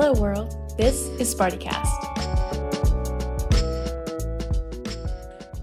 Hello, world. This is Spartycast.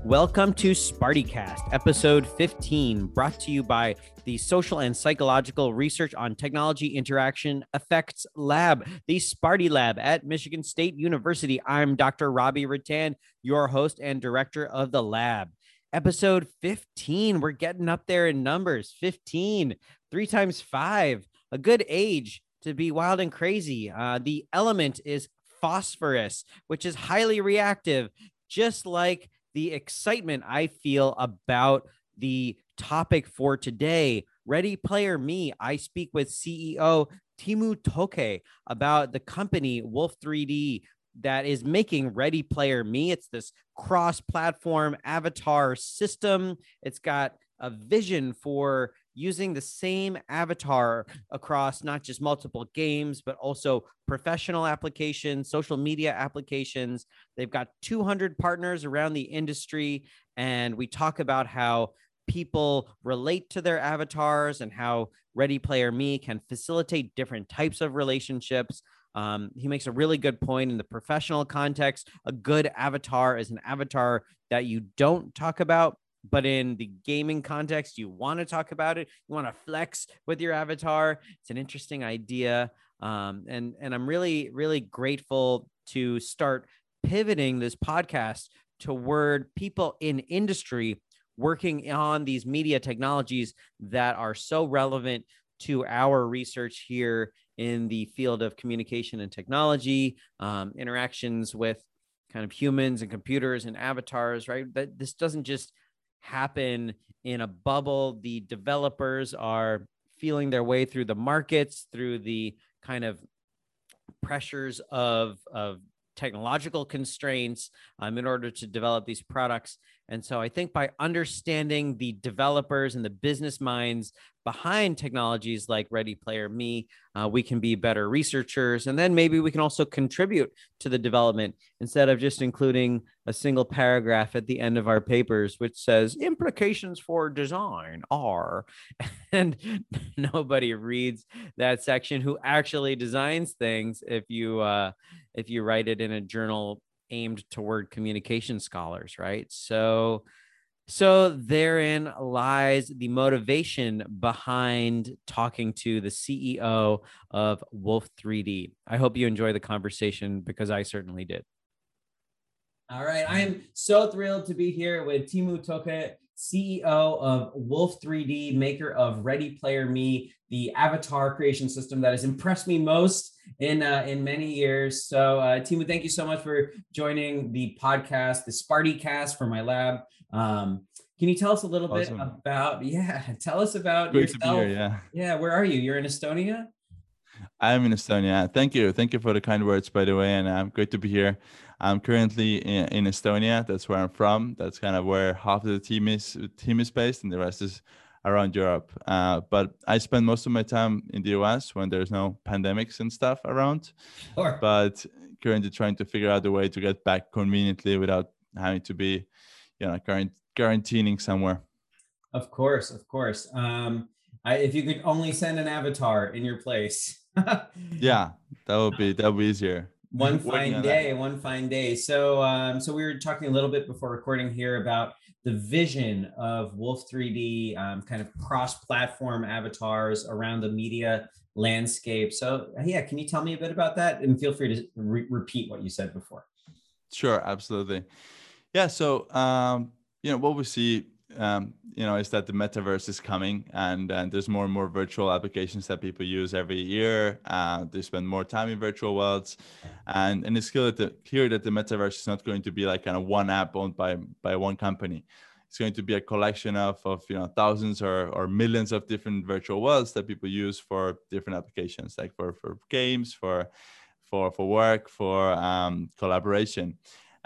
Welcome to Spartycast, episode 15, brought to you by the Social and Psychological Research on Technology Interaction Effects Lab, the SPARTIE Lab at Michigan State University. I'm Dr. Robbie Ratan, your host and director of the lab. Episode 15, we're getting up there in numbers 15, three times five, a good age to be wild and crazy. Uh, the element is phosphorus, which is highly reactive, just like the excitement I feel about the topic for today. Ready Player Me, I speak with CEO Timmu Tõke about the company Wolf 3D that is making Ready Player Me. It's this cross platform avatar system. It's got a vision for using the same avatar across not just multiple games, but also professional applications, social media applications. They've got 200 partners around the industry. And we talk about how people relate to their avatars and how Ready Player Me can facilitate different types of relationships. Um, he makes a really good point in the professional context. A good avatar is an avatar that you don't talk about but in the gaming context, you want to talk about it. You want to flex with your avatar. It's an interesting idea, um, and and I'm really really grateful to start pivoting this podcast toward people in industry working on these media technologies that are so relevant to our research here in the field of communication and technology, um, interactions with kind of humans and computers and avatars, right? That this doesn't just happen in a bubble. The developers are feeling their way through the markets, through the kind of pressures of, of technological constraints um, in order to develop these products. And so I think by understanding the developers and the business minds behind technologies like Ready Player Me, uh, we can be better researchers. And then maybe we can also contribute to the development instead of just including a single paragraph at the end of our papers, which says implications for design are, and nobody reads that section who actually designs things if you, uh, if you write it in a journal aimed toward communication scholars, right? So, so therein lies the motivation behind talking to the CEO of Wolf 3D. I hope you enjoy the conversation because I certainly did. All right, I am so thrilled to be here with Timmu Tõke, CEO of Wolf 3D, maker of Ready Player Me, the avatar creation system that has impressed me most in uh, in many years. So, uh, Timmu, thank you so much for joining the podcast, the Sparty Cast for my lab. Um, can you tell us a little awesome. bit about? Yeah, tell us about Great yourself. Here, yeah, yeah. Where are you? You're in Estonia. I'm in Estonia. Thank you, thank you for the kind words, by the way, and I'm um, great to be here. I'm currently in, in Estonia. That's where I'm from. That's kind of where half of the team is team is based, and the rest is around Europe. Uh, but I spend most of my time in the US when there's no pandemics and stuff around. Sure. But currently trying to figure out a way to get back conveniently without having to be, you know, quarant- quarantining somewhere. Of course, of course. Um, I, if you could only send an avatar in your place. yeah, that would be that would be easier one fine day one fine day. So um, so we were talking a little bit before recording here about the vision of wolf 3d um, kind of cross-platform avatars around the media landscape. So yeah can you tell me a bit about that? And feel free to re- repeat what you said before. Sure absolutely. Yeah so um, you know what we see um, you know, is that the metaverse is coming, and and there's more and more virtual applications that people use every year. Uh, they spend more time in virtual worlds, and and it's clear that the, clear that the metaverse is not going to be like kind of one app owned by by one company. It's going to be a collection of of you know thousands or or millions of different virtual worlds that people use for different applications, like for for games, for for for work, for um, collaboration.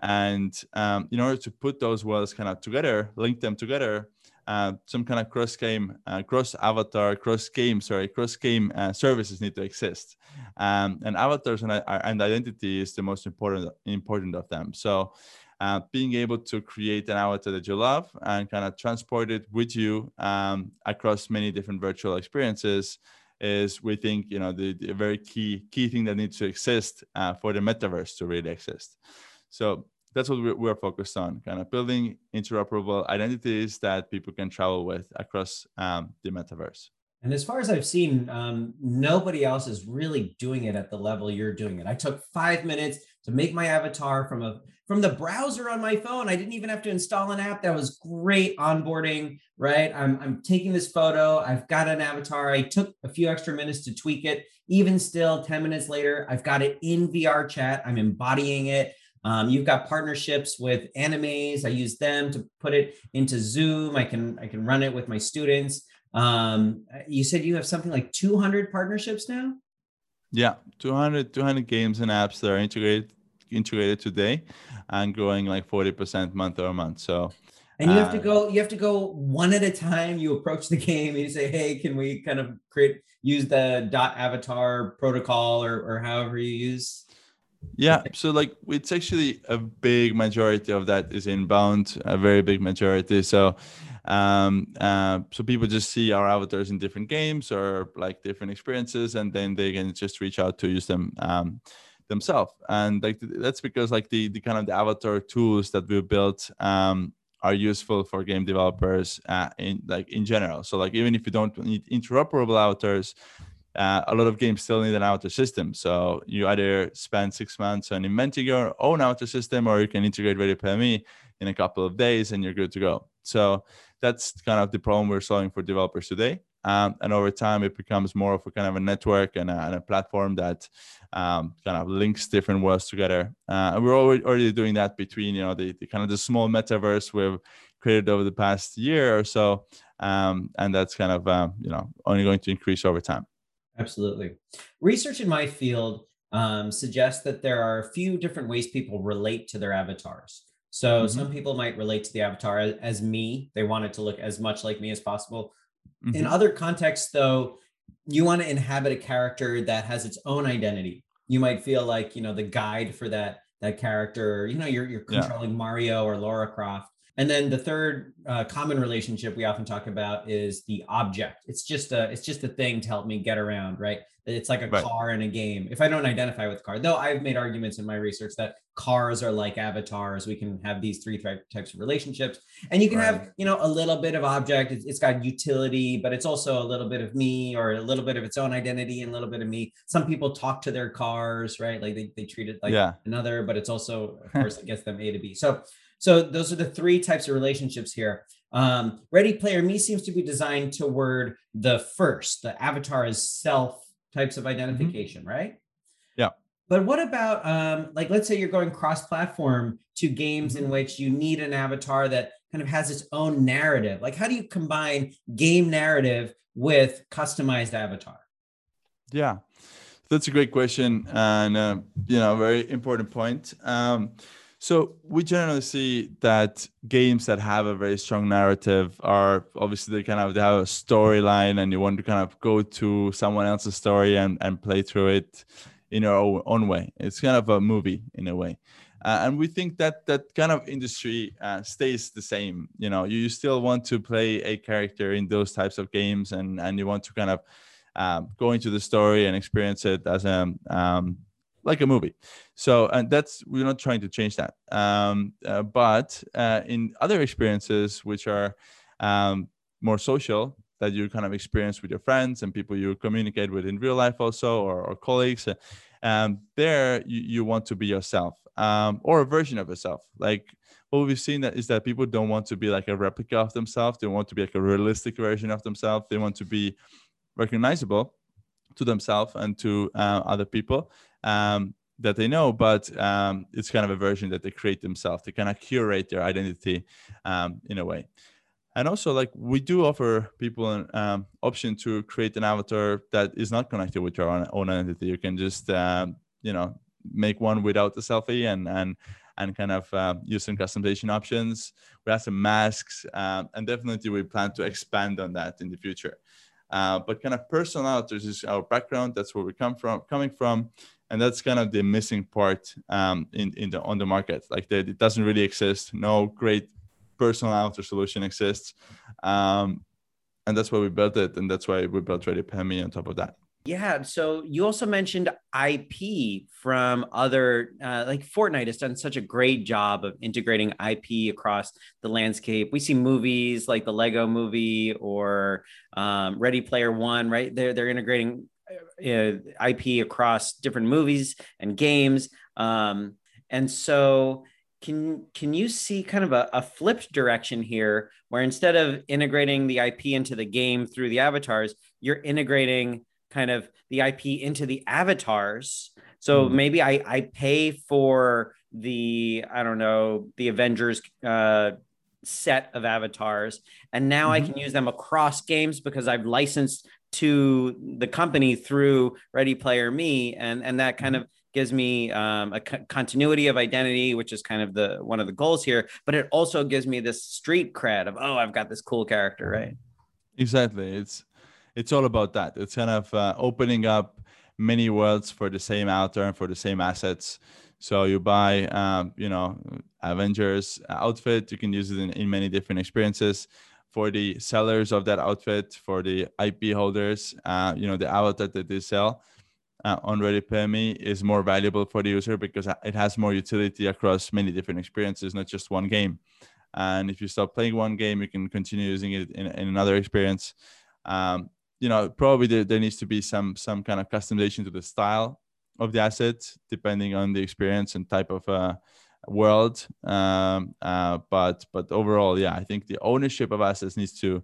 And um, in order to put those worlds kind of together, link them together, uh, some kind of cross game, uh, cross avatar, cross game, sorry, cross game uh, services need to exist. Um, and avatars and, uh, and, identity is the most important important of them. So uh, being able to create an avatar that you love and kind of transport it with you um, across many different virtual experiences is we think you know the, the very key key thing that needs to exist uh, for the metaverse to really exist. So that's what we're focused on, kind of building interoperable identities that people can travel with across um, the metaverse. And as far as I've seen, um, nobody else is really doing it at the level you're doing it. I took five minutes to make my avatar from a from the browser on my phone. I didn't even have to install an app. That was great onboarding, right? I'm, I'm taking this photo. I've got an avatar. I took a few extra minutes to tweak it. Even still, 10 minutes later, I've got it in VR chat. I'm embodying it. Um, you've got partnerships with Animaze. I use them to put it into Zoom. I can I can run it with my students. Um, you said you have something like 200 partnerships now. Yeah, 200 200 games and apps that are integrated integrated today, and growing like 40% month over month. So. And you have to uh, go. You have to go one at a time. You approach the game. And you say, "Hey, can we kind of create use the dot avatar protocol or or however you use yeah so like it's actually a big majority of that is inbound a very big majority. So um uh, so people just see our avatars in different games or like different experiences and then they can just reach out to use them um themselves. And like that's because like the the kind of the avatar tools that we built um are useful for game developers uh, in like in general. So like even if you don't need interoperable avatars uh, a lot of games still need an outer system. So you either spend six months on inventing your own outer system, or you can integrate ReadyPlayMe in a couple of days, and you're good to go. So that's kind of the problem we're solving for developers today. Um, and over time, it becomes more of a kind of a network and a, and a platform that um, kind of links different worlds together. Uh, and we're already, already doing that between you know the, the kind of the small metaverse we've created over the past year or so, um, and that's kind of um, you know only going to increase over time. Absolutely. Research in my field um, suggests that there are a few different ways people relate to their avatars. So mm-hmm. some people might relate to the avatar as, as, me. They want it to look as much like me as possible. Mm-hmm. In other contexts, though, you want to inhabit a character that has its own identity. You might feel like you know the guide for that that character. You know, you're you're controlling yeah. Mario or Lara Croft. And then the third uh, common relationship we often talk about is the object. It's just a it's just a thing to help me get around, right? It's like a right. car in a game. If I don't identify with the car, though I've made arguments in my research that cars are like avatars. We can have these three types of relationships, and you can right. have you know a little bit of object. It's, it's got utility, but it's also a little bit of me or a little bit of its own identity and a little bit of me. Some people talk to their cars, right? Like they, they treat it like yeah. another, but it's also of course it gets them A to B. So so those are the three types of relationships here. Um, Ready Player Me seems to be designed toward the first, the avatar as self types of mm-hmm. identification, mm-hmm. right? Yeah. But what about um, like let's say you're going cross-platform to games in mm-hmm. which you need an avatar that kind of has its own narrative. Like how do you combine game narrative with customized avatar? Yeah. That's a great question and uh, you know very important point. Um, so we generally see that games that have a very strong narrative are obviously they kind of they have a storyline and you want to kind of go to someone else's story and, and play through it in your own, way. It's kind of a movie in a way. Uh, and we think that that kind of industry uh, stays the same. You know, you still want to play a character in those types of games, and and you want to kind of um, go into the story and experience it as a um, like a movie. So, and that's we're not trying to change that. Um, uh, but uh, in other experiences, which are um, more social, that you kind of experience with your friends and people you communicate with in real life, also, or, or colleagues, um, there you, you want to be yourself um, or a version of yourself. Like what we've seen that is that people don't want to be like a replica of themselves. They want to be like a realistic version of themselves. They want to be recognizable to themselves and to uh, other people um, that they know, but um, it's kind of a version that they create themselves. They kind of curate their identity um, in a way. And also, like we do offer people an um, option to create an avatar that is not connected with your own, own identity. You can just, um, you know, make one without the selfie and and and kind of uh, use some customization options. We have some masks, and definitely we plan to expand on that in the future. Uh, but kind of personal avatars is our background. That's where we come from, coming from, and that's kind of the missing part um, in in the on the market. Like that, it doesn't really exist. No great personal avatar solution exists, um, and that's why we built it and that's why we built ready me on top of that yeah. So you also mentioned IP from other, uh, like Fortnite has done such a great job of integrating IP across the landscape. We see movies like the Lego movie or um, Ready Player One, right? They're, they're integrating uh, IP across different movies and games. Um, and so can can you see kind of a, a flipped direction here where instead of integrating the IP into the game through the avatars, you're integrating kind of the IP into the avatars. So mm maybe I, I pay for the, I don't know, the Avengers uh, set of avatars. And now mm-hmm. I can use them across games because I've licensed to the company through Ready Player Me. And, and that kind mm-hmm. of gives me um, a continuity of identity, which is kind of the one of the goals here. But it also gives me this street cred of, oh, I've got this cool character, right? Exactly. It's it's all about that. It's kind of uh, opening up many worlds for the same author and for the same assets. So you buy, um, you know, Avengers outfit. You can use it in, in many different experiences. For the sellers of that outfit, for the IP holders, uh, you know, the avatar that they sell uh, on Ready Me is more valuable for the user because it has more utility across many different experiences, not just one game. And if you stop playing one game, you can continue using it in, in another experience. Um, you know probably there, there needs to be some some kind of customization to the style of the asset depending on the experience and type of uh, world. Um, uh, but but overall yeah i think the ownership of assets needs to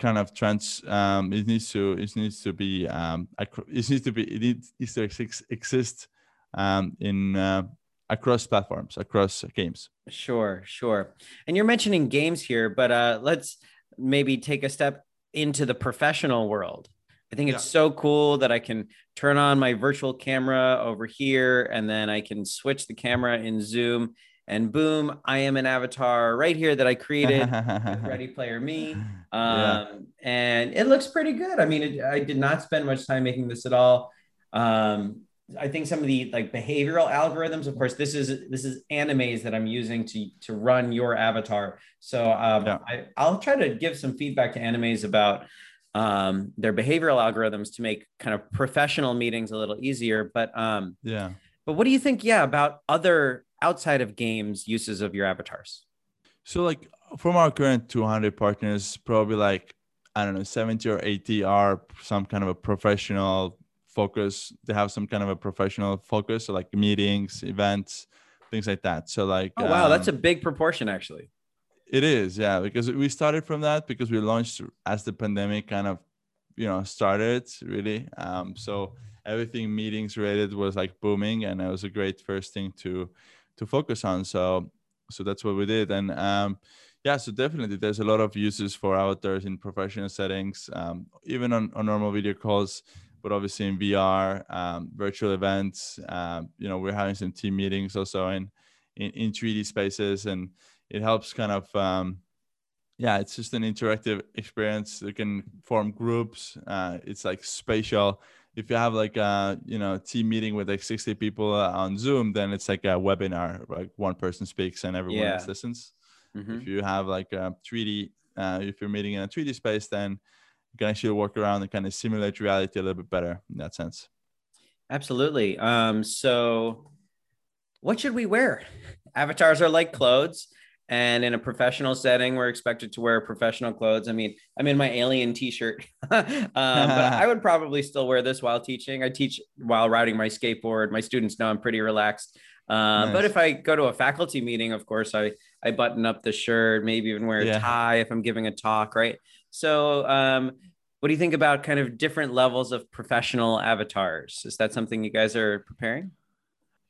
kind of trans um, it needs to it needs to be um, it needs to be it needs to exist um, in uh, across platforms across games. Sure sure. And you're mentioning games here but uh, let's maybe take a step into the professional world. I think it's yeah. so cool that I can turn on my virtual camera over here and then I can switch the camera in Zoom and boom, I am an avatar right here that I created Ready Player Me. Um, yeah. And it looks pretty good. I mean, it, I did not spend much time making this at all. Um, I think some of the like behavioral algorithms, of course, this is this is Animaze that I'm using to to run your avatar. So um, yeah. I, I'll try to give some feedback to Animaze about um, their behavioral algorithms to make kind of professional meetings a little easier. But um, yeah. But what do you think? Yeah, about other outside of games uses of your avatars. So like from our current 200 partners, probably like I don't know 70 or 80 are some kind of a professional focus they have some kind of a professional focus so like meetings events things like that. So like oh wow um, that's a big proportion actually. It is yeah because we started from that because we launched as the pandemic kind of you know started really. Um, so everything meetings related was like booming and it was a great first thing to to focus on. So so that's what we did. And um, yeah so definitely there's a lot of uses for avatars in professional settings um, even on, on normal video calls but obviously in VR, um, virtual events. Um, you know, we're having some team meetings also in, in, in 3D spaces, and it helps kind of. Um, yeah, it's just an interactive experience. You can form groups. Uh, it's like spatial. If you have like a you know team meeting with like 60 people uh, on Zoom, then it's like a webinar. Like one person speaks and everyone yeah. listens. Mm-hmm. If you have like a 3D, uh, if you're meeting in a 3D space, then you can actually work around and kind of simulate reality a little bit better in that sense. Absolutely. Um, so, what should we wear? Avatars are like clothes, and in a professional setting, we're expected to wear professional clothes. I mean, I'm in my alien T-shirt, um, but I would probably still wear this while teaching. I teach while riding my skateboard. My students know I'm pretty relaxed. Uh, nice. But if I go to a faculty meeting, of course, I I button up the shirt, maybe even wear a yeah. tie if I'm giving a talk, right? So, um, what do you think about kind of different levels of professional avatars? Is that something you guys are preparing?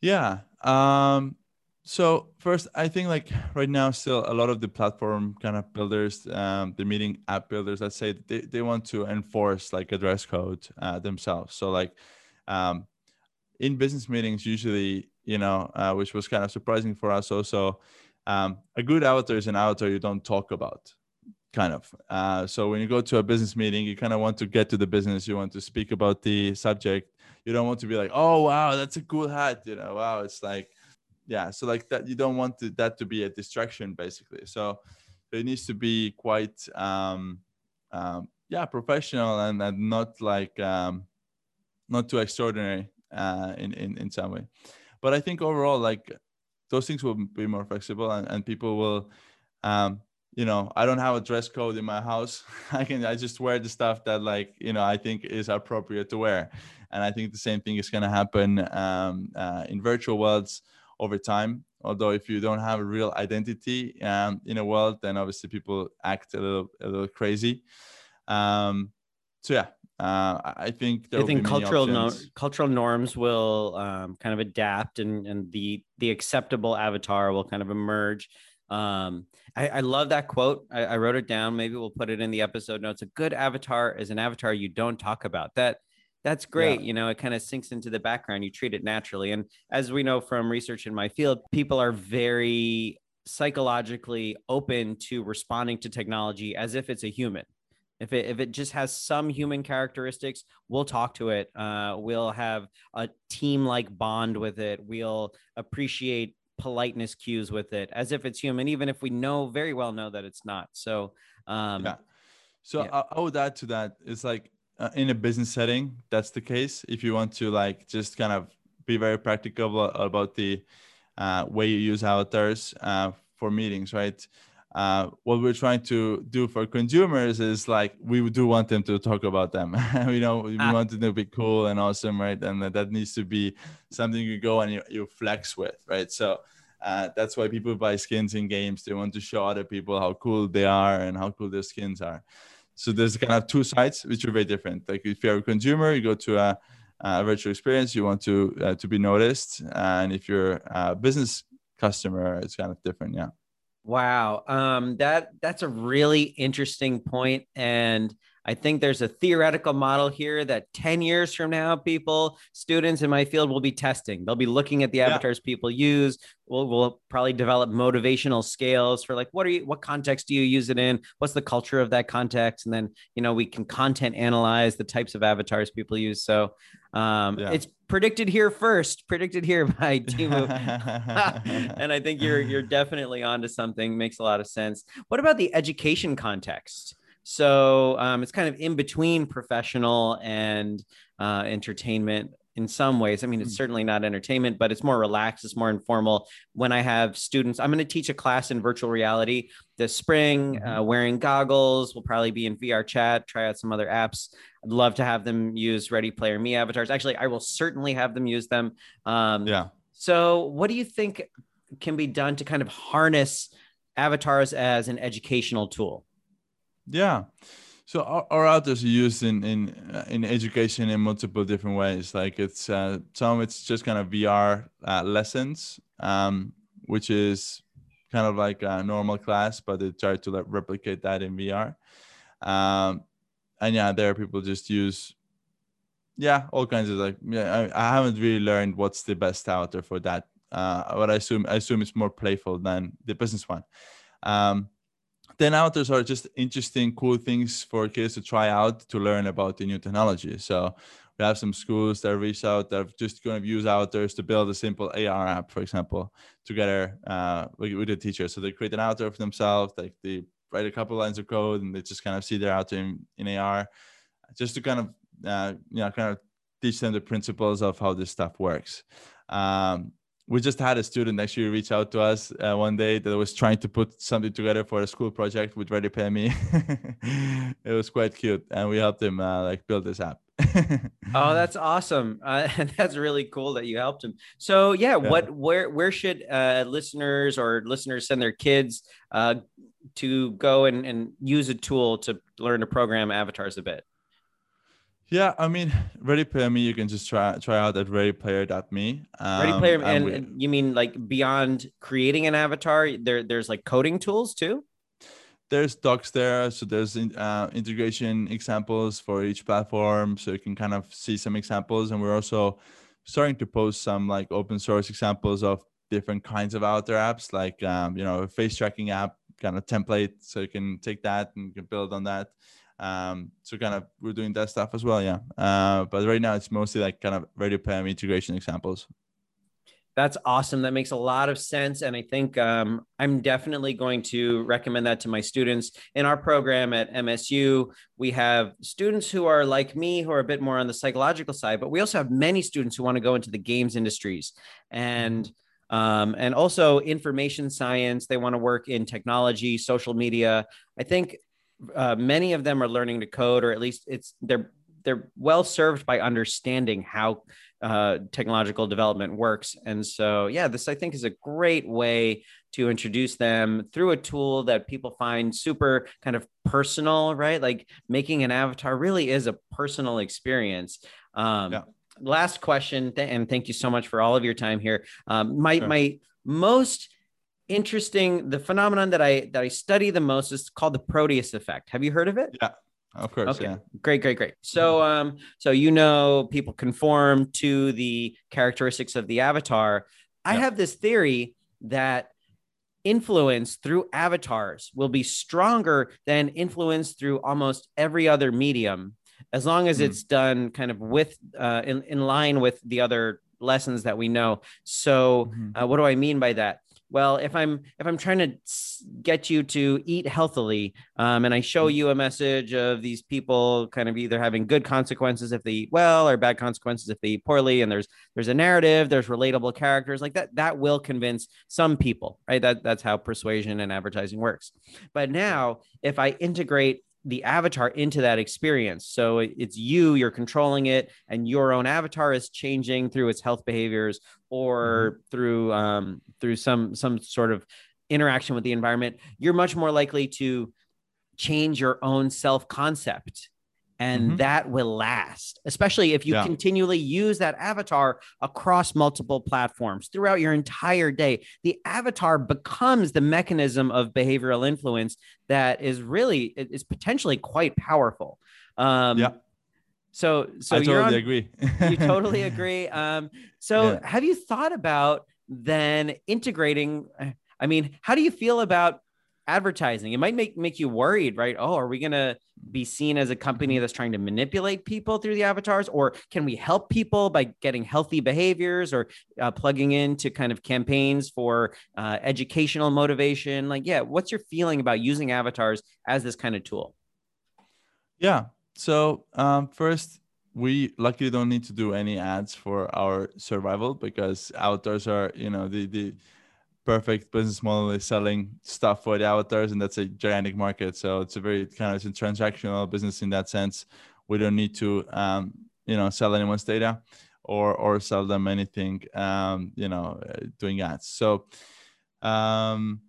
Yeah. Um, so first, I think like right now, still a lot of the platform kind of builders, um, the meeting app builders, let's say they, they want to enforce like a dress code uh, themselves. So like um, in business meetings, usually, you know, uh, which was kind of surprising for us also, um, a good avatar is an avatar you don't talk about kind of. Uh, so when you go to a business meeting, you kind of want to get to the business. You want to speak about the subject. You don't want to be like, "Oh, wow, that's a cool hat." You know, wow, it's like, yeah. So like that, you don't want to, that to be a distraction, basically. So it needs to be quite, um, um, yeah professional and, and not like um, not too extraordinary uh, in, in in some way but i think overall like those things will be more flexible and, and people will um, you know i don't have a dress code in my house. I can i just wear the stuff that like you know i think is appropriate to wear. And i think the same thing is going to happen um, uh, in virtual worlds over time. Although if you don't have a real identity um, in a world then obviously people act a little a little crazy. Um, so yeah uh, I think I think cultural no, cultural norms will um, kind of adapt, and and the the acceptable avatar will kind of emerge. Um, I, I love that quote. I, I, wrote it down. Maybe we'll put it in the episode notes. A good avatar is an avatar you don't talk about. That that's great. Yeah. You know, it kind of sinks into the background. You treat it naturally. And as we know from research in my field, people are very psychologically open to responding to technology as if it's a human. If it if it just has some human characteristics, we'll talk to it. Uh, we'll have a team like bond with it. We'll appreciate politeness cues with it as if it's human, even if we know very well know that it's not. So um, yeah. So yeah. I, I would add to that. It's like uh, in a business setting, that's the case. If you want to like just kind of be very practical about the uh, way you use avatars uh, for meetings, right? Uh, what we're trying to do for consumers is like we do want them to talk about them. you know, we ah. want them to be cool and awesome, right? And that needs to be something you go and you, you flex with, right? So uh, that's why people buy skins in games. They want to show other people how cool they are and how cool their skins are. So there's kind of two sides which are very different. Like if you're a consumer, you go to a, a virtual experience, you want to uh, to be noticed, and if you're a business customer, it's kind of different. Yeah. Wow. Um, that that's a really interesting. And I think there's a theoretical model here that 10 years from now, people, students in my field will be testing. They'll be looking at the avatars yeah. people use. We'll, we'll probably develop motivational scales for like, what are you, what context do you use it in? What's the culture of that context? And then, you know, we can content analyze the types of avatars people use. So um, yeah. it's predicted here first, predicted here by Timmu. and I think you're, you're definitely onto something. Makes a lot of sense. What about the education context? So um, it's kind of in between professional and uh, entertainment in some ways. I mean, it's hmm. certainly not entertainment, but it's more relaxed, it's more informal. When I have students, I'm going to teach a class in virtual reality this spring, mm-hmm. uh, wearing goggles. We'll probably be in VR chat, try out some other apps. I'd love to have them use Ready Player Me avatars. Actually, I will certainly have them use them. Um, yeah. So, what do you think can be done to kind of harness avatars as an educational tool? Yeah. So our, our avatars are used in in uh, in education in multiple different ways. Like it's uh, some it's just kind of VR uh, lessons, um, which is kind of like a normal class, but they try to like, replicate that in VR. Um, and yeah, there people just use yeah all kinds of like yeah. I, I haven't really learned what's the best avatar for that. Uh, but I assume I assume it's more playful than the business one. Um, then avatars are just interesting, cool things for kids to try out to learn about the new technology. So we have some schools that reach out that are just going to use avatars to build a simple AR app, for example, together uh, with, the teacher. So they create an avatar for themselves, like they write a couple lines of code and they just kind of see their avatar in, in AR, just to kind of uh, you know kind of teach them the principles of how this stuff works. Um, we just had a student actually reach out to us uh, one day that was trying to put something together for a school project with Ready Pay Me. it was quite cute, and we helped him uh, like build this app. oh, that's awesome! Uh, that's really cool that you helped him. So, yeah, yeah. what, where, where should uh, listeners or listeners send their kids uh, to go and, and use a tool to learn to program avatars a bit? Yeah, I mean, Ready Player Me, you can just try try out at readyplayer.me. Um, Ready Player, and, we, and, you mean like beyond creating an avatar, there there's like coding tools too. There's docs there, so there's uh, integration examples for each platform, so you can kind of see some examples, and we're also starting to post some like open source examples of different kinds of avatar apps, like um, you know, a face tracking app kind of template, so you can take that and you can build on that. Um, so kind of we're doing that stuff as well, yeah. Uh, but right now it's mostly like kind of Ready Player integration examples. That's awesome. That makes a lot of sense. And I think um, I'm definitely going to recommend that to my students. In our program at MSU, we have students who are like me, who are a bit more on the psychological side, but we also have many students who want to go into the games industries and um, and also information science. They want to work in technology, social media. I think uh, many of them are learning to code, or at least it's they're they're well served by understanding how uh, technological development works. And so, yeah, this I think is a great way to introduce them through a tool that people find super kind of personal, right? Like making an avatar really is a personal experience. Um, yeah. Last question, and thank you so much for all of your time here. Um, my sure. my most interesting the phenomenon that I that I study the most is called the Proteus effect. Have you heard of it? Yeah. Of course. Okay. Yeah. Great, great, great. So, um, so you know, people conform to the characteristics of the avatar. I have this theory that influence through avatars will be stronger than influence through almost every other medium, as long as mm. it's done kind of with uh, in in line with the other lessons that we know. So, mm-hmm. uh, what do I mean by that? Well if i'm if i'm trying to get you to eat healthily um, and i show mm. you a message of these people kind of either having good consequences if they eat well or bad consequences if they eat poorly and there's there's a narrative there's relatable characters like that that will convince some people right? That that's how persuasion and advertising works. But now if i integrate the avatar into that experience. So it's you, you're controlling it, and your own avatar is changing through its health behaviors or mm-hmm. through um, through some some sort of interaction with the environment. You're much more likely to change your own self concept and mm-hmm. that will last especially if you yeah. continually use that avatar across multiple platforms throughout your entire day the avatar becomes the mechanism of behavioral influence that is really is potentially quite powerful um yeah so so I totally on, agree you totally agree um so yeah. have you thought about then integrating i mean how do you feel about advertising. It might make make you worried, right? Oh, are we going to be seen as a company that's trying to manipulate people through the avatars, or can we help people by getting healthy behaviors or uh, plugging into kind of campaigns for uh, educational motivation? Like, yeah, what's your feeling about using avatars as this kind of tool? Yeah. So um, first, we luckily don't need to do any ads for our survival because avatars are, you know, the the perfect business model is selling stuff for the avatars, and that's a gigantic market. So it's a very kind of it's a transactional business in that sense. We don't need to, um, you know, sell anyone's data or or sell them anything, um, you know, uh, doing ads. So, um,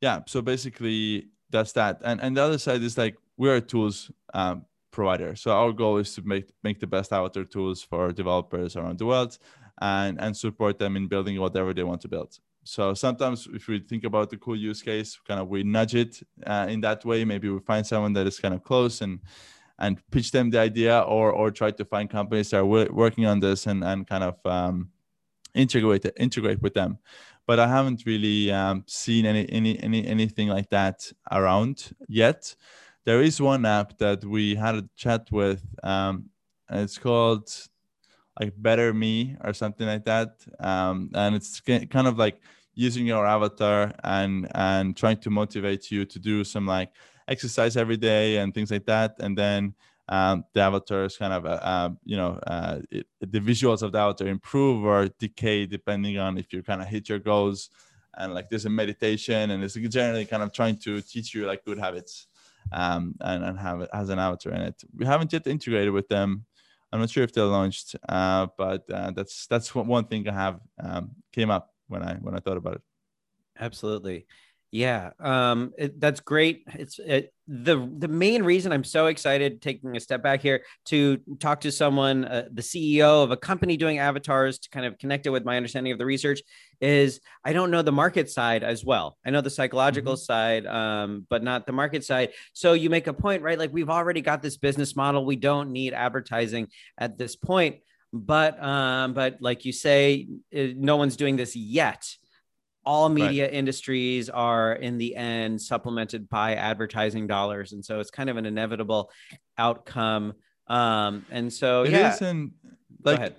yeah. So basically, that's that. And and the other side is like we're a tools um, provider. So our goal is to make make the best avatar tools for developers around the world and and support them in building whatever they want to build so sometimes if we think about the cool use case kind of we nudge it uh, in that way maybe we find someone that is kind of close and and pitch them the idea or or try to find companies that are working on this and and kind of um, integrate integrate with them. But i haven't really um, seen any any any anything like that around yet. There is one app that we had a chat with um, it's called like better me or something like that. Um, and it's kind of like using your avatar and and trying to motivate you to do some like exercise every day and things like that. And then um, the avatar is kind of uh, uh, you know uh, it, the visuals of the avatar improve or decay depending on if you kind of hit your goals. And like there's a meditation and it's generally kind of trying to teach you like good habits um, and, and have it as an avatar in it. We haven't yet integrated with them I'm not sure if they're launched, uh, but uh, that's that's one thing I have um, came up when I when I thought about it. Absolutely, yeah, um, it, that's great. It's it, the the main reason I'm so excited taking a step back here to talk to someone, uh, the CEO of a company doing avatars, to kind of connect it with my understanding of the research. Is I don't know the market side as well. I know the psychological mm-hmm. side, um, but not the market side. So you make a point, right? Like we've already got this business model. We don't need advertising at this point. But um, but like you say, no one's doing this yet all media right. industries are in the end supplemented by advertising dollars and so it's kind of an inevitable outcome um and so it yeah is and like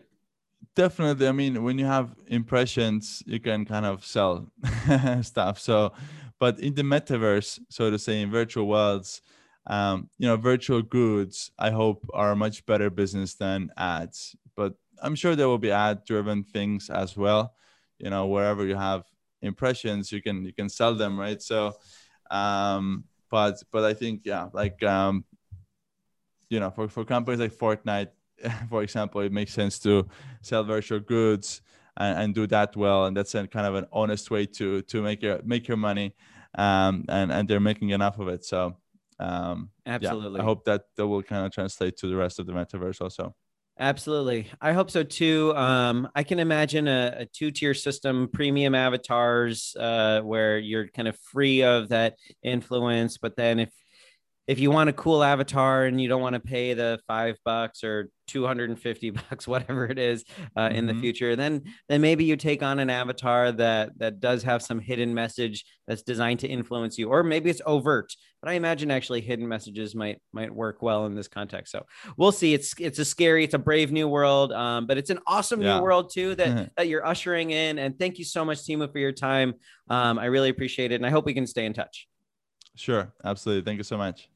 definitely. I mean, when you have impressions, you can kind of sell stuff. So, but in the metaverse, so to say, in virtual worlds, um, you know, virtual goods, I hope are a much better business than ads. But I'm sure there will be ad-driven things as well. You know, wherever you have impressions, you can you can sell them, right? So, um, but but I think yeah, like um, you know, for for companies like Fortnite, for example, it makes sense to sell virtual goods and, and do that well, and that's a kind of an honest way to to make your make your money, um, and and they're making enough of it. So um, absolutely, yeah, I hope that that will kind of translate to the rest of the metaverse also. Absolutely. I hope so too. Um, I can imagine a, a two tier system, premium avatars, uh, where you're kind of free of that influence. But then if if you want a cool avatar and you don't want to pay the five bucks or 250 bucks whatever it is uh, mm-hmm. in the mm-hmm. future then then maybe you take on an avatar that that does have some hidden message that's designed to influence you or maybe it's overt but i imagine actually hidden messages might might work well in this context so we'll see it's it's a scary it's a brave new world um, but it's an awesome yeah. new world too that that you're ushering in and thank you so much Timmu for your time um, i really appreciate it and i hope we can stay in touch Sure, absolutely. Thank you so much.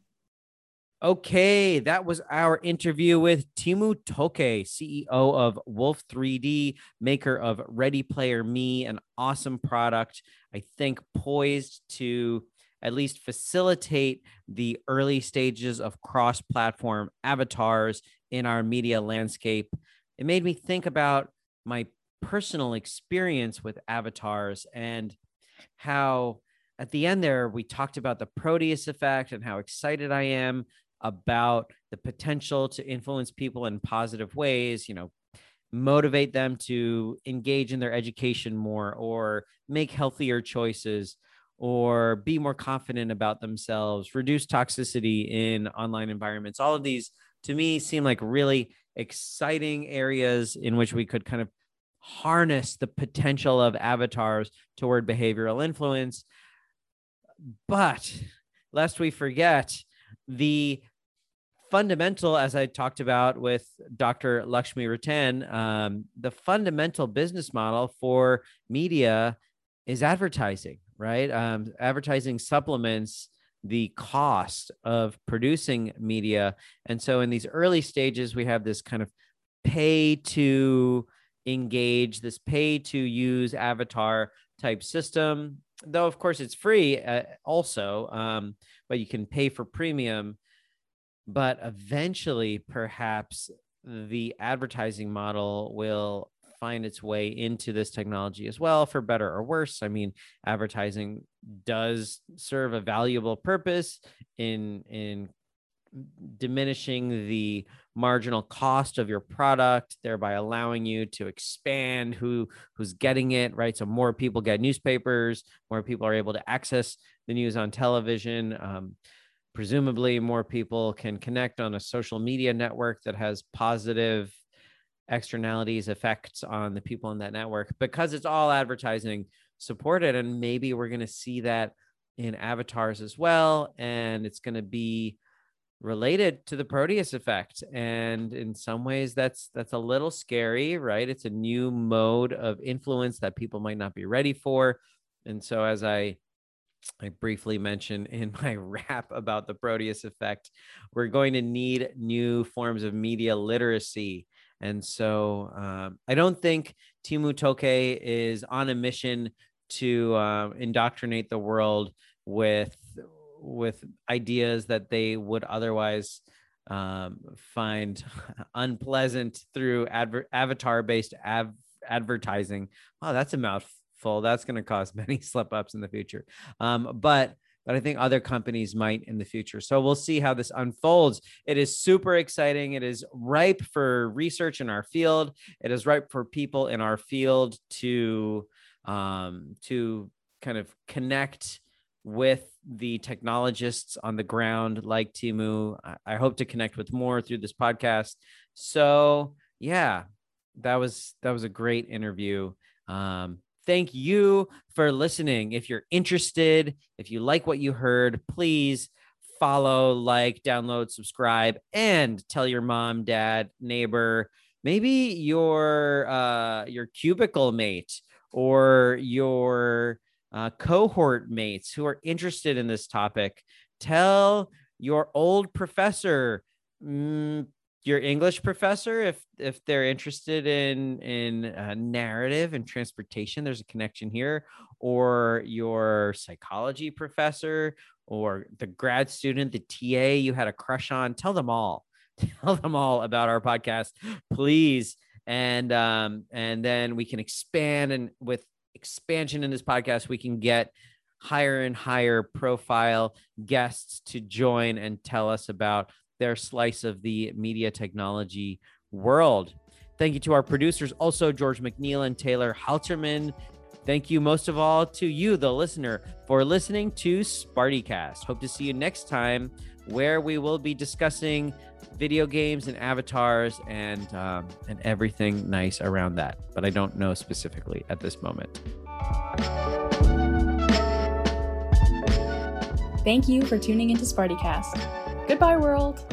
Okay, that was our interview with Timmu Tõke, CEO of Wolf 3D, maker of Ready Player Me, an awesome product, I think poised to at least facilitate the early stages of cross platform avatars in our media landscape. It made me think about my personal experience with avatars and how at the end there, we talked about the Proteus effect and how excited I am about the potential to influence people in positive ways, you know, motivate them to engage in their education more or make healthier choices or be more confident about themselves, reduce toxicity in online environments. All of these to me seem like really exciting areas in which we could kind of harness the potential of avatars toward behavioral influence but lest we forget, the fundamental, as I talked about with Dr. Lakshmi Rattan, um, the fundamental business model for media is advertising, right? Um, advertising supplements the cost of producing media. And so in these early stages, we have this kind of pay to engage, this pay to use avatar type system though of course it's free uh, also um, but you can pay for premium. But eventually perhaps the advertising model will find its way into this technology as well for better or worse. I mean advertising does serve a valuable purpose in in diminishing the marginal cost of your product thereby allowing you to expand who who's getting it right? So more people get newspapers more people are able to access the news on television um, presumably more people can connect on a social media network that has positive externalities effects on the people in that network because it's all advertising supported and maybe we're going to see that in avatars as well and it's going to be related to the Proteus effect. And in some ways that's that's a little scary, right? It's a new mode of influence that people might not be ready for. And so as I I briefly mentioned in my rap about the Proteus effect, we're going to need new forms of media literacy. And so um, I don't think Timmu Tõke is on a mission to uh, indoctrinate the world with with ideas that they would otherwise um, find unpleasant through adver- avatar based av- advertising. Oh, that's a mouthful. That's going to cause many slip ups in the future. Um, but but I think other companies might in the future. So we'll see how this unfolds. It is super exciting. It is ripe for research in our field. It is ripe for people in our field to um, to kind of connect with the technologists on the ground like Timmu. I hope to connect with more through this podcast. So yeah, that was that was a great interview. Um, thank you for listening. If you're interested, if you like what you heard, please follow, like, download, subscribe, and tell your mom, dad, neighbor, maybe your uh, your cubicle mate or your uh, cohort mates who are interested in this topic. Tell your old professor, mm, your English professor, if if they're interested in in uh, narrative and transportation, there's a connection here, or your psychology professor, or the grad student, the TA you had a crush on. Tell them all. Tell them all about our podcast, please. And um, and then we can expand and with expansion in this podcast, we can get higher and higher profile guests to join and tell us about their slice of the media technology world. Thank you to our producers, also George McNeil and Taylor Halterman. Thank you most of all to you, the listener, for listening to SpartyCast. Hope to see you next time, where we will be discussing video games and avatars and um, and everything nice around that. But I don't know specifically at this moment. Thank you for tuning into SpartyCast. Goodbye, world.